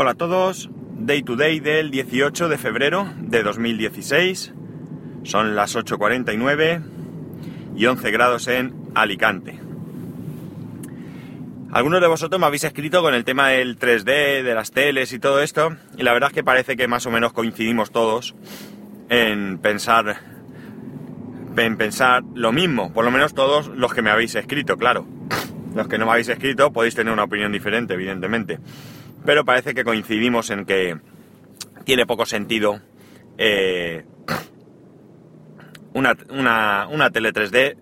Hola a todos, Day to Day del 18 de febrero de 2016. Son las 8.49 y 11 grados en Alicante. Algunos de vosotros me habéis escrito con el tema del 3D, de las teles y todo esto, y la verdad es que parece que más o menos coincidimos todos en pensar en pensar lo mismo, por lo menos todos los que me habéis escrito, claro. Los que no me habéis escrito podéis tener una opinión diferente, evidentemente. Pero parece que coincidimos en que tiene poco sentido eh, una, una, tele 3D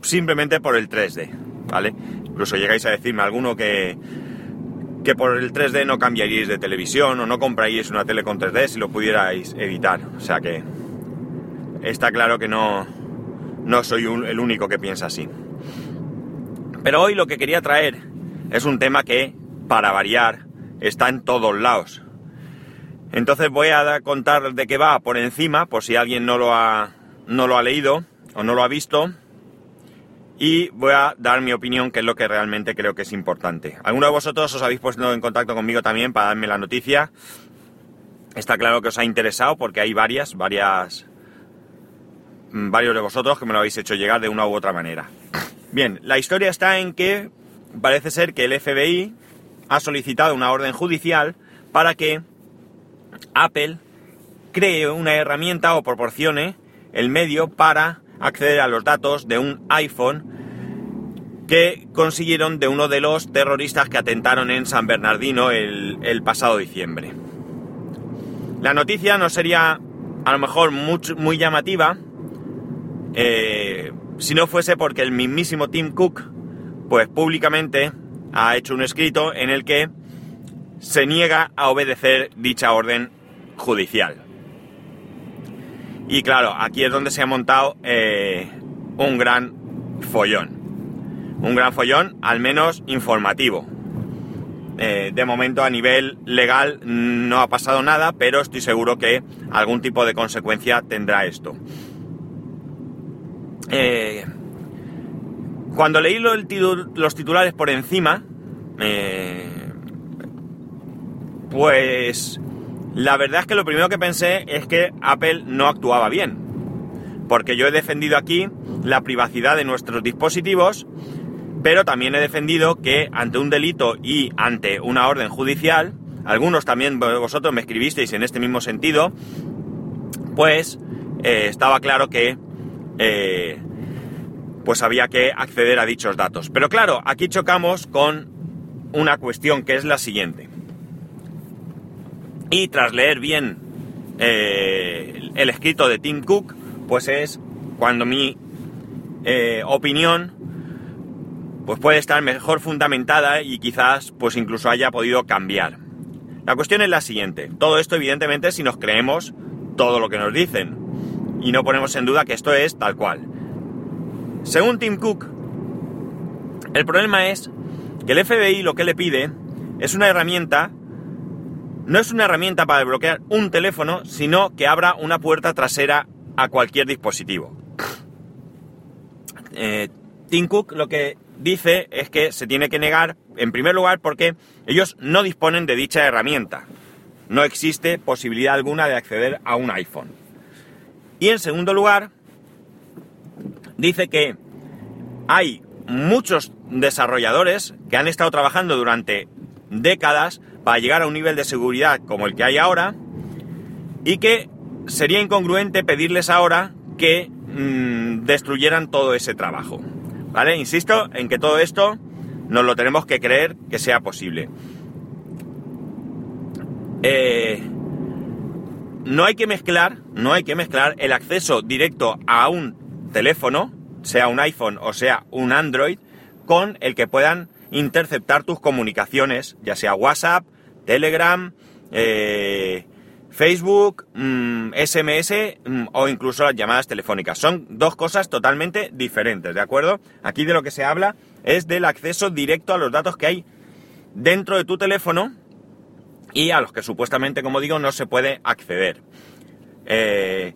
simplemente por el 3D, ¿vale? Incluso llegáis a decirme alguno que, que por el 3D no cambiaríais de televisión o no compraríais una tele con 3D si lo pudierais evitar. O sea que está claro que no, no soy el único que piensa así. Pero hoy lo que quería traer es un tema que, para variar, está en todos lados. Entonces voy a contar de qué va por encima, por si alguien no lo ha, no lo ha leído o no lo ha visto. Y voy a dar mi opinión, que es lo que realmente creo que es importante. Algunos de vosotros os habéis puesto en contacto conmigo también para darme la noticia. Está claro que os ha interesado porque hay varias, varias, mm, varios de vosotros que me lo habéis hecho llegar de una u otra manera. Bien, la historia está en que parece ser que el FBI ha solicitado una orden judicial para que Apple cree una herramienta o proporcione el medio para acceder a los datos de un iPhone que consiguieron de uno de los terroristas que atentaron en San Bernardino el, pasado diciembre. La noticia no sería a lo mejor muy, muy llamativa eh, si no fuese porque el mismísimo Tim Cook pues públicamente ha hecho un escrito en el que se niega a obedecer dicha orden judicial. Y claro, aquí es donde se ha montado eh, un gran follón. Un gran follón, al menos informativo. Eh, de momento a nivel legal no ha pasado nada, pero estoy seguro que algún tipo de consecuencia tendrá esto. Eh, cuando leí los titulares por encima, pues la verdad es que lo primero que pensé es que Apple no actuaba bien. Porque yo he defendido aquí la privacidad de nuestros dispositivos, pero también he defendido que ante un delito y ante una orden judicial, algunos también vosotros me escribisteis en este mismo sentido, pues eh, estaba claro que eh, pues había que acceder a dichos datos. Pero claro, aquí chocamos con una cuestión que es la siguiente. Y tras leer bien eh, el escrito de Tim Cook, pues es cuando mi eh, opinión pues puede estar mejor fundamentada y quizás pues incluso haya podido cambiar. La cuestión es la siguiente. Todo esto evidentemente si nos creemos todo lo que nos dicen y no ponemos en duda que esto es tal cual. Según Tim Cook, el problema es que el FBI lo que le pide es una herramienta no es una herramienta para desbloquear un teléfono, sino que abra una puerta trasera a cualquier dispositivo. Eh, Tim Cook lo que dice es que se tiene que negar, en primer lugar, porque ellos no disponen de dicha herramienta. No existe posibilidad alguna de acceder a un iPhone. Y en segundo lugar, dice que hay muchos desarrolladores que han estado trabajando durante décadas para llegar a un nivel de seguridad como el que hay ahora y que sería incongruente pedirles ahora que mm, destruyeran todo ese trabajo. ¿Vale? Insisto en que todo esto nos lo tenemos que creer que sea posible. Eh, no hay que mezclar, no hay que mezclar el acceso directo a un teléfono, sea un iPhone o sea un Android, con el que puedan interceptar tus comunicaciones, ya sea WhatsApp, Telegram, eh, Facebook, SMS mm, mm, o incluso las llamadas telefónicas. Son dos cosas totalmente diferentes, ¿de acuerdo? Aquí de lo que se habla es del acceso directo a los datos que hay dentro de tu teléfono y a los que supuestamente, como digo, no se puede acceder. Eh,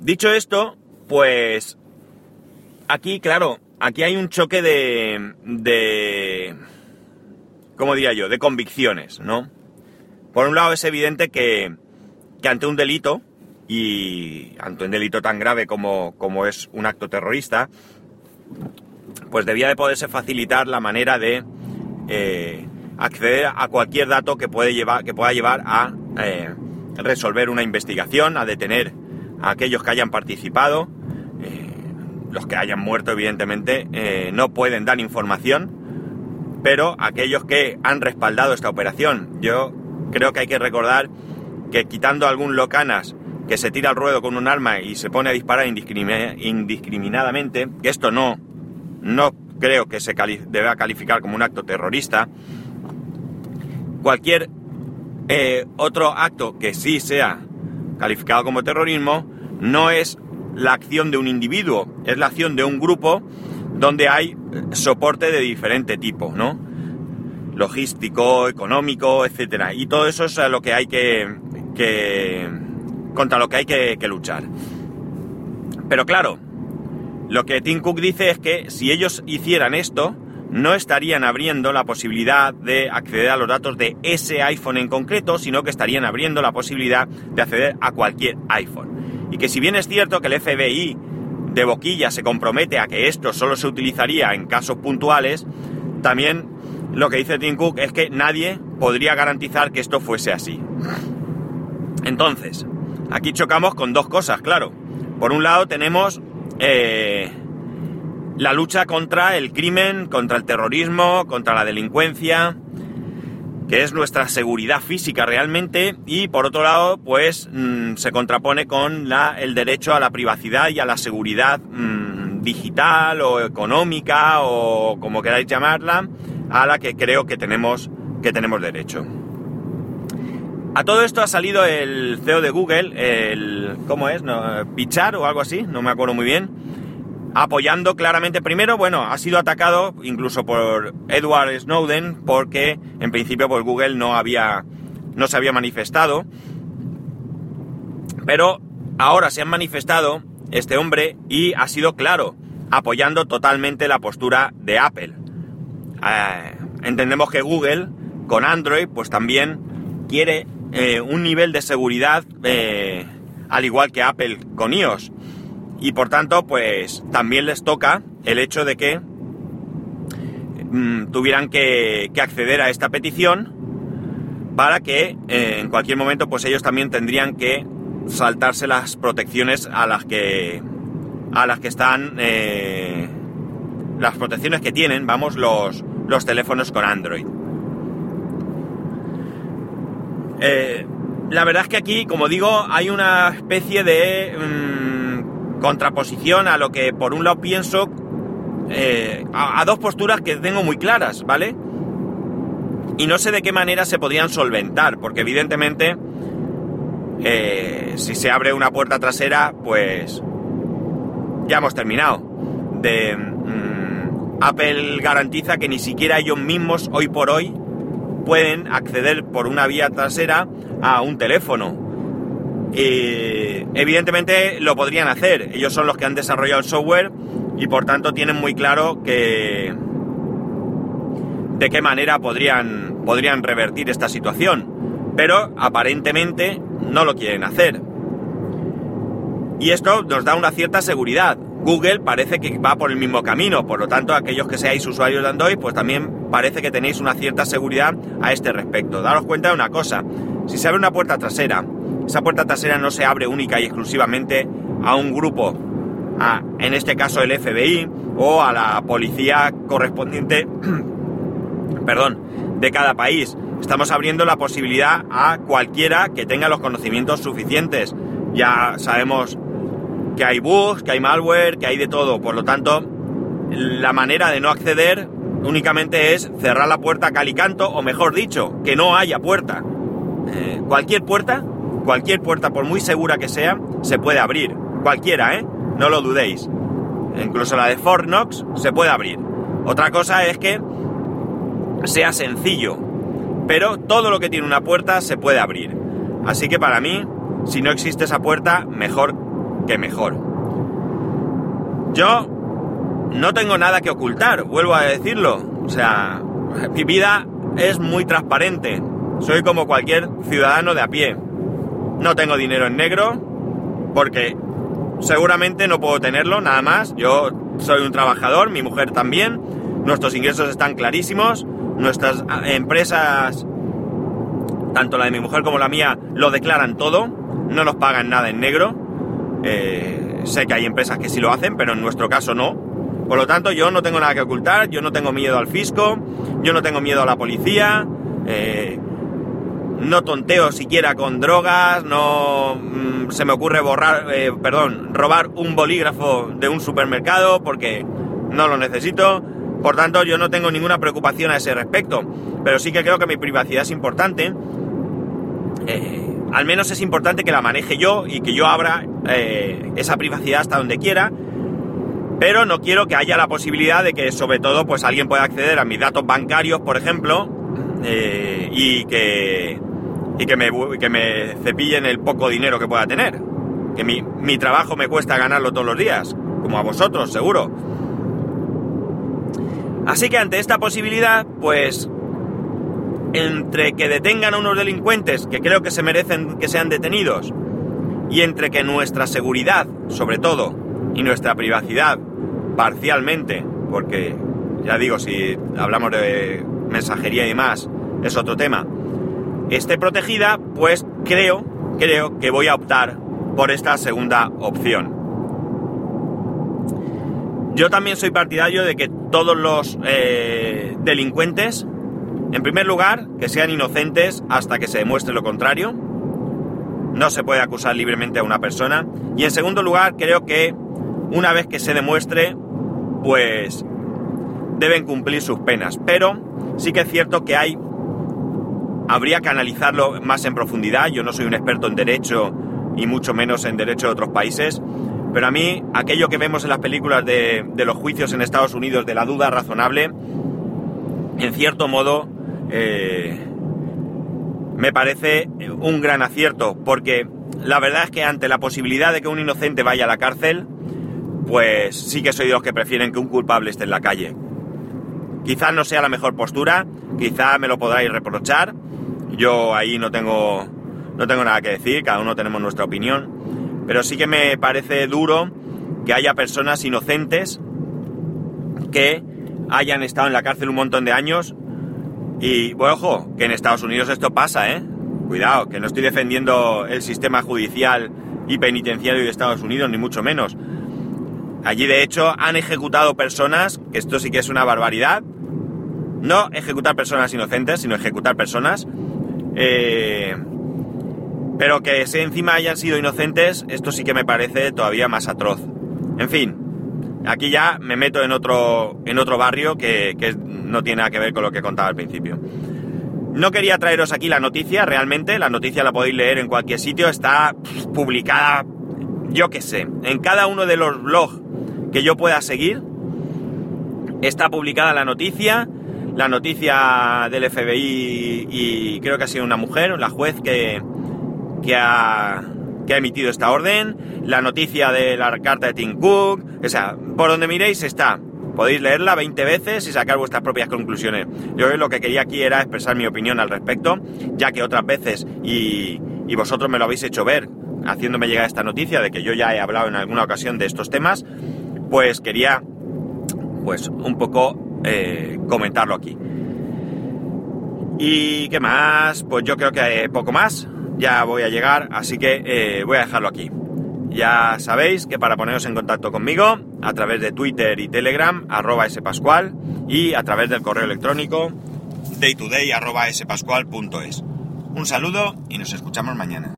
dicho esto, pues aquí, claro, aquí hay un choque de, ¿cómo diría yo?, de convicciones, ¿no? Por un lado es evidente que, ante un delito, y ante un delito tan grave como, como es un acto terrorista, pues debía de poderse facilitar la manera de eh, acceder a cualquier dato que, llevar, que pueda llevar a eh, resolver una investigación, a detener a aquellos que hayan participado. Eh, los que hayan muerto, evidentemente, no pueden dar información, pero aquellos que han respaldado esta operación, yo creo que hay que recordar que quitando algún locanas que se tira al ruedo con un arma y se pone a disparar indiscriminadamente, que esto no, no creo que se deba calificar como un acto terrorista, cualquier eh, otro acto que sí sea calificado como terrorismo no es la acción de un individuo, es la acción de un grupo donde hay soporte de diferente tipo, ¿no? Logístico, económico, etcétera. Y todo eso es lo que hay que, contra lo que hay que luchar. Pero claro, lo que Tim Cook dice es que si ellos hicieran esto, no estarían abriendo la posibilidad de acceder a los datos de ese iPhone en concreto, sino que estarían abriendo la posibilidad de acceder a cualquier iPhone. Y que si bien es cierto que el FBI de boquilla se compromete a que esto solo se utilizaría en casos puntuales, también lo que dice Tim Cook es que nadie podría garantizar que esto fuese así. Entonces, aquí chocamos con dos cosas, claro. Por un lado tenemos eh, la lucha contra el crimen, contra el terrorismo, contra la delincuencia, que es nuestra seguridad física realmente, y por otro lado, pues mm, se contrapone con la, el derecho a la privacidad y a la seguridad mm, digital o económica o como queráis llamarla, a la que creo que tenemos, que tenemos derecho. A todo esto ha salido el CEO de Google, el. ¿Cómo es? No, Pichar o algo así, no me acuerdo muy bien apoyando claramente, primero, bueno, ha sido atacado incluso por Edward Snowden porque en principio pues Google no había, no se había manifestado, pero ahora se han manifestado este hombre y ha sido claro, apoyando totalmente la postura de Apple. Eh, entendemos que Google con Android pues también quiere eh, un nivel de seguridad eh, al igual que Apple con iOS y por tanto, pues también les toca el hecho de que mm, tuvieran que, acceder a esta petición para que eh, en cualquier momento, pues ellos también tendrían que saltarse las protecciones a las que a las que están eh, las protecciones que tienen, vamos, los, los teléfonos con Android. Eh, la verdad es que aquí, como digo, hay una especie de mm, contraposición a lo que por un lado pienso, eh, a, dos posturas que tengo muy claras, ¿vale? Y no sé de qué manera se podrían solventar, porque evidentemente eh, si se abre una puerta trasera, pues ya hemos terminado. De, mm, Apple garantiza que ni siquiera ellos mismos hoy por hoy pueden acceder por una vía trasera a un teléfono. Evidentemente lo podrían hacer. Ellos son los que han desarrollado el software y por tanto tienen muy claro que de qué manera podrían, podrían revertir esta situación. Pero aparentemente no lo quieren hacer. Y esto nos da una cierta seguridad. Google parece que va por el mismo camino, por lo tanto aquellos que seáis usuarios de Android, pues también parece que tenéis una cierta seguridad a este respecto. Daros cuenta de una cosa, si se abre una puerta trasera esa puerta trasera no se abre única y exclusivamente a un grupo, en este caso el FBI o a la policía correspondiente, perdón, de cada país. Estamos abriendo la posibilidad a cualquiera que tenga los conocimientos suficientes. Ya sabemos que hay bugs, que hay malware, que hay de todo. Por lo tanto, la manera de no acceder únicamente es cerrar la puerta calicanto, o mejor dicho, que no haya puerta. Eh, cualquier puerta Cualquier puerta, por muy segura que sea, se puede abrir. Cualquiera, ¿eh? No lo dudéis. Incluso la de Fort Knox se puede abrir. Otra cosa es que sea sencillo. Pero todo lo que tiene una puerta se puede abrir. Así que para mí, si no existe esa puerta, mejor que mejor. Yo no tengo nada que ocultar, vuelvo a decirlo. O sea, mi vida es muy transparente. Soy como cualquier ciudadano de a pie. No tengo dinero en negro porque seguramente no puedo tenerlo, nada más. Yo soy un trabajador, mi mujer también. Nuestros ingresos están clarísimos. Nuestras ah, empresas, tanto la de mi mujer como la mía, lo declaran todo. No nos pagan nada en negro. Eh, sé que hay empresas que sí lo hacen, pero en nuestro caso no. Por lo tanto, yo no tengo nada que ocultar, yo no tengo miedo al fisco, yo no tengo miedo a la policía, eh, no tonteo siquiera con drogas, no mm, se me ocurre borrar, eh, perdón, robar un bolígrafo de un supermercado porque no lo necesito. Por tanto, yo no tengo ninguna preocupación a ese respecto. Pero sí que creo que mi privacidad es importante. Eh, al menos es importante que la maneje yo y que yo abra eh, esa privacidad hasta donde quiera. Pero no quiero que haya la posibilidad de que, sobre todo, pues alguien pueda acceder a mis datos bancarios, por ejemplo, y que y que me, que me cepillen el poco dinero que pueda tener. Que mi, mi trabajo me cuesta ganarlo todos los días, como a vosotros, seguro. Así que ante esta posibilidad, pues entre que detengan a unos delincuentes que creo que se merecen que sean detenidos y entre que nuestra seguridad, sobre todo, y nuestra privacidad, parcialmente, porque ya digo, si hablamos de mensajería y demás, es otro tema, esté protegida, pues creo, creo que voy a optar por esta segunda opción. Yo también soy partidario de que todos los eh, delincuentes, en primer lugar, que sean inocentes hasta que se demuestre lo contrario. No se puede acusar libremente a una persona. Y en segundo lugar, creo que una vez que se demuestre, pues deben cumplir sus penas. Pero sí que es cierto que hay habría que analizarlo más en profundidad. Yo no soy un experto en derecho y mucho menos en derecho de otros países, pero a mí aquello que vemos en las películas de, los juicios en Estados Unidos de la duda razonable, en cierto modo, eh, me parece un gran acierto, porque la verdad es que ante la posibilidad de que un inocente vaya a la cárcel, pues sí que soy de los que prefieren que un culpable esté en la calle. Quizás no sea la mejor postura, quizás me lo podráis reprochar, yo ahí no tengo, no tengo nada que decir, cada uno tenemos nuestra opinión, pero sí que me parece duro que haya personas inocentes que hayan estado en la cárcel un montón de años y, bueno, ojo, que en Estados Unidos esto pasa, ¿eh? Cuidado, que no estoy defendiendo el sistema judicial y penitenciario de Estados Unidos, ni mucho menos. Allí, de hecho, han ejecutado personas, que esto sí que es una barbaridad, no ejecutar personas inocentes, sino ejecutar personas eh, pero que si encima hayan sido inocentes, esto sí que me parece todavía más atroz. En fin, aquí ya me meto en otro, en otro barrio que, no tiene nada que ver con lo que contaba al principio. No quería traeros aquí la noticia, realmente, la noticia la podéis leer en cualquier sitio, está publicada, yo qué sé, en cada uno de los blogs que yo pueda seguir, está publicada la noticia, la noticia del FBI y creo que ha sido una mujer, la juez que, que, ha, que ha emitido esta orden, la noticia de la carta de Tim Cook, o sea, por donde miréis está. Podéis leerla 20 veces y sacar vuestras propias conclusiones. Yo lo que quería aquí era expresar mi opinión al respecto, ya que otras veces, y, y vosotros me lo habéis hecho ver, haciéndome llegar esta noticia de que yo ya he hablado en alguna ocasión de estos temas, pues quería, pues un poco eh, comentarlo aquí. ¿Y qué más? Pues yo creo que poco más. Ya voy a llegar, así que eh, voy a dejarlo aquí. Ya sabéis que para poneros en contacto conmigo, a través de Twitter y Telegram, arroba spascual, y a través del correo electrónico daytoday arroba. Un saludo y nos escuchamos mañana.